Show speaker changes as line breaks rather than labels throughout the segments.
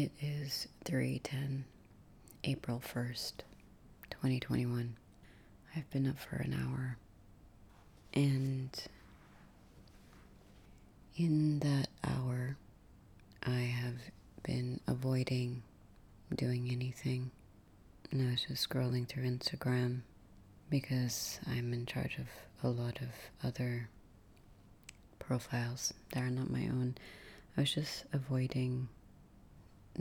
It is 3:10 April 1st, 2021. I've been up for an hour and in that hour I have been avoiding doing anything. And I was just scrolling through Instagram because I'm in charge of a lot of other profiles that are not my own. I was just avoiding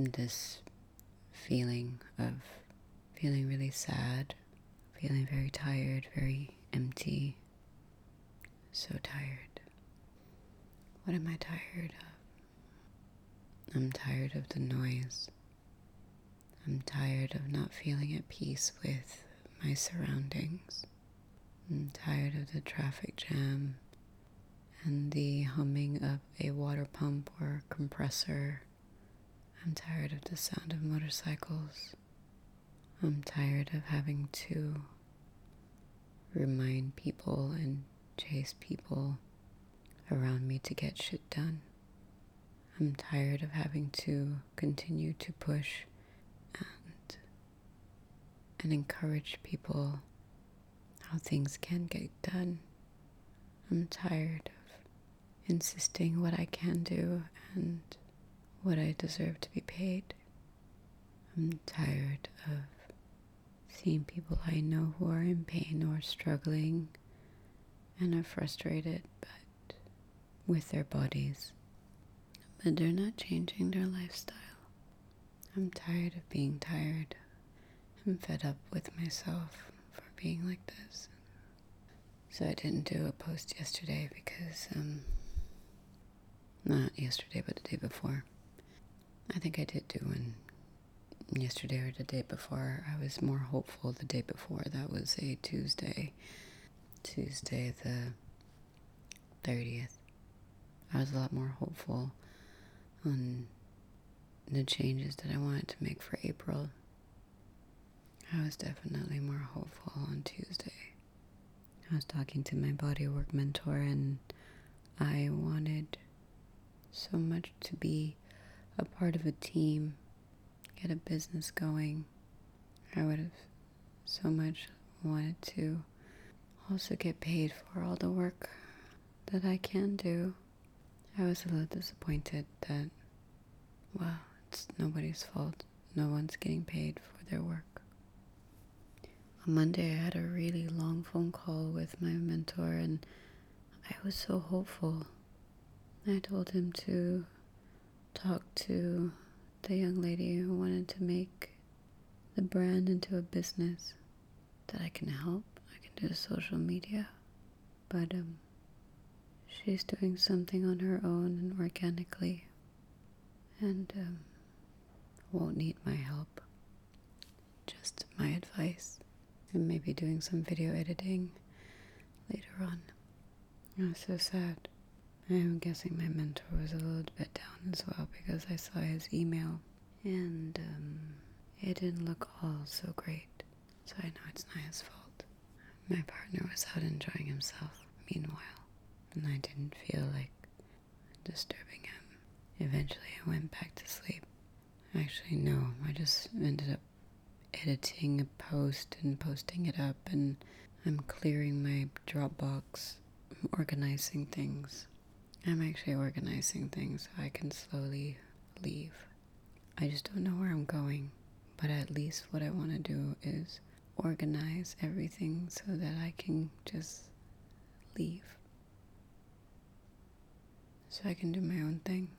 this feeling of feeling really sad, feeling very tired, very empty, so tired. What am I tired of? I'm tired of the noise. I'm tired of not feeling at peace with my surroundings. I'm tired of the traffic jam and the humming of a water pump or compressor. I'm tired of the sound of motorcycles. I'm tired of having to remind people and chase people around me to get shit done. I'm tired of having to continue to push and and encourage people how things can get done. I'm tired of insisting what I can do and what I deserve to be paid. I'm tired of seeing people I know who are in pain or struggling and are frustrated but with their bodies. But they're not changing their lifestyle. I'm tired of being tired. I'm fed up with myself for being like this. So I didn't do a post yesterday because um, not yesterday, but the day before. I think I did do one yesterday or the day before. I was more hopeful the day before. That was a Tuesday. Tuesday the 30th. I was a lot more hopeful on the changes that I wanted to make for April. I was definitely more hopeful on Tuesday. I was talking to my bodywork mentor and I wanted so much to be a part of a team, get a business going. I would have so much wanted to also get paid for all the work that I can do. I was a little disappointed that, well, it's nobody's fault. No one's getting paid for their work. On Monday, I had a really long phone call with my mentor, and I was so hopeful I told him to talk to the young lady who wanted to make the brand into a business that I can help. I can do social media. But um, she's doing something on her own and organically and um, won't need my help. Just my advice and maybe doing some video editing later on. I'm so sad. I'm guessing my mentor was a little bit down as well because I saw his email and um, it didn't look all so great. So I know it's not his fault. My partner was out enjoying himself meanwhile, and I didn't feel like disturbing him. Eventually, I went back to sleep. Actually, no, I just ended up editing a post and posting it up, and I'm clearing my Dropbox, organizing things. I'm actually organizing things so I can slowly leave. I just don't know where I'm going, but at least what I want to do is organize everything so that I can just leave. So I can do my own thing.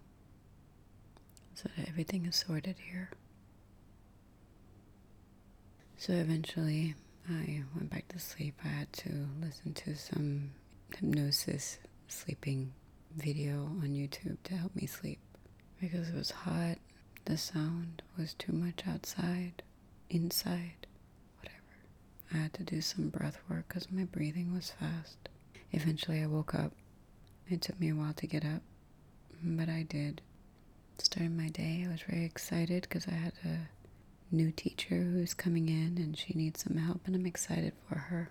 So that everything is sorted here. So eventually I went back to sleep. I had to listen to some hypnosis sleeping video on YouTube to help me sleep because it was hot. The sound was too much outside, inside, whatever. I had to do some breath work because my breathing was fast. Eventually, I woke up. It took me a while to get up, but I did. Starting my day, I was very excited because I had a new teacher who's coming in and she needs some help, and I'm excited for her.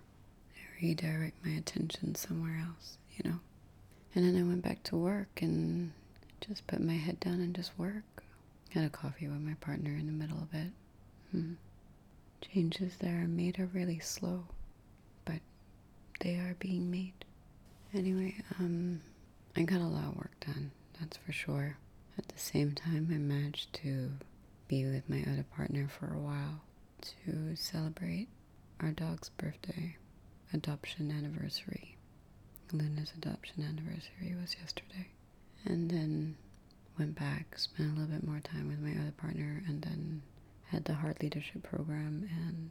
I redirect my attention somewhere else, you know. And then I went back to work and just put my head down and just work. Had a coffee with my partner in the middle of it. Hmm. Changes that are made are really slow, but they are being made. Anyway, um, I got a lot of work done, that's for sure. At the same time, I managed to be with my other partner for a while to celebrate our dog's birthday, adoption anniversary. Luna's adoption anniversary was yesterday. And then went back, spent a little bit more time with my other partner, and then had the heart leadership program and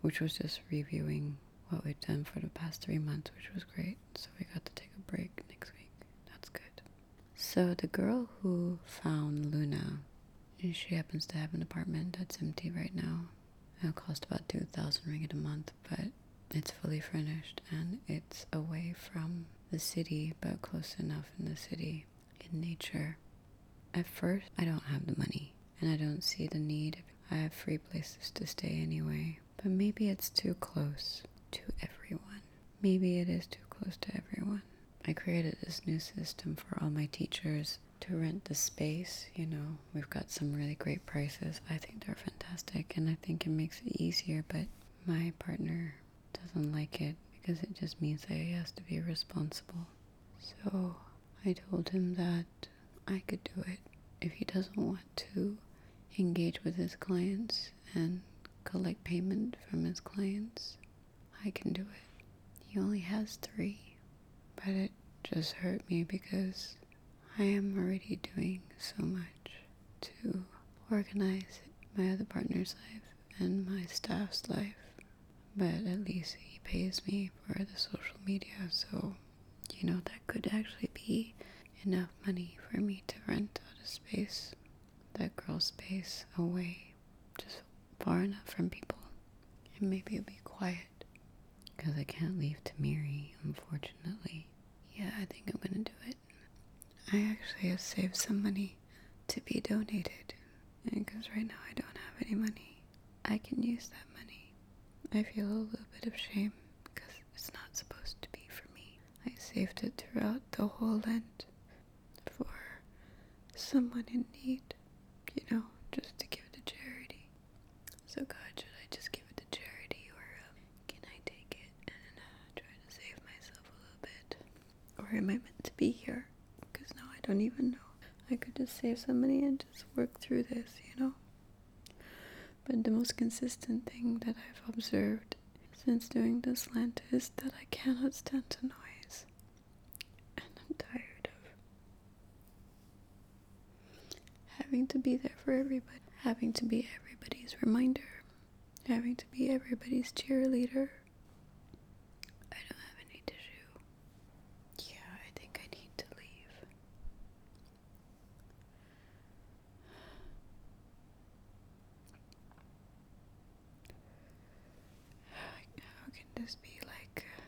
which was just reviewing what we've done for the past three months, which was great. So we got to take a break next week. That's good. So the girl who found Luna, she happens to have an apartment that's empty right now. It'll cost about two thousand ringgit a month, but it's fully furnished and it's away from the city, but close enough in the city, in nature. At first, I don't have the money and I don't see the need. I have free places to stay anyway, but maybe it's too close to everyone. Maybe it is too close to everyone. I created this new system for all my teachers to rent the space. You know, we've got some really great prices. I think they're fantastic and I think it makes it easier, but my partner doesn't like it because it just means that he has to be responsible. So I told him that I could do it if he doesn't want to engage with his clients and collect payment from his clients. I can do it. He only has three, but it just hurt me because I am already doing so much to organize my other partner's life and my staff's life. But at least he pays me for the social media, so you know that could actually be enough money for me to rent out a space, that girl space away, just far enough from people. And maybe it'll be quiet because I can't leave Tamiri, unfortunately. Yeah, I think I'm gonna do it. I actually have saved some money to be donated because right now I don't have any money. I can use that money. I feel a little bit of shame because it's not supposed to be for me. I saved it throughout the whole Lent for someone in need, you know, just to give it to charity. So, God, should I just give it to charity or um, can I take it and uh, try to save myself a little bit? Or am I meant to be here? Because now I don't even know. I could just save some money and just work through this, you know? But the most consistent thing that I've observed since doing this Lent is that I cannot stand the noise. And I'm tired of having to be there for everybody, having to be everybody's reminder, having to be everybody's cheerleader. I don't have any tissue. Yeah, I think I need to leave. How can this be like uh,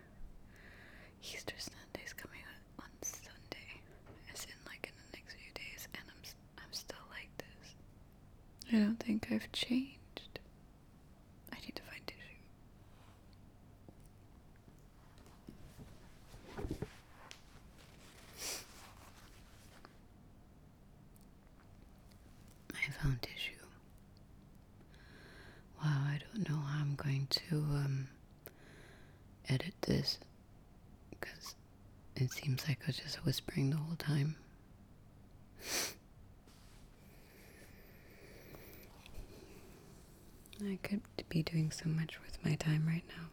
Easter Sunday's coming on Sunday, as in like in the next few days, and I'm s- I'm still like this. I don't think I've changed. I need to find tissue. I found tissue. Wow, I don't know how I'm going to um, edit this because it seems like I was just whispering the whole time. I could be doing so much with my time right now,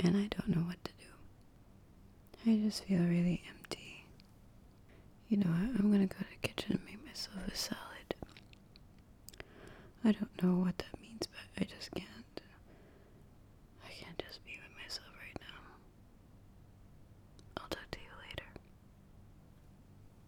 and I don't know what to do. I just feel really empty. You know? I'm gonna go to the kitchen and make myself a salad. I don't know what that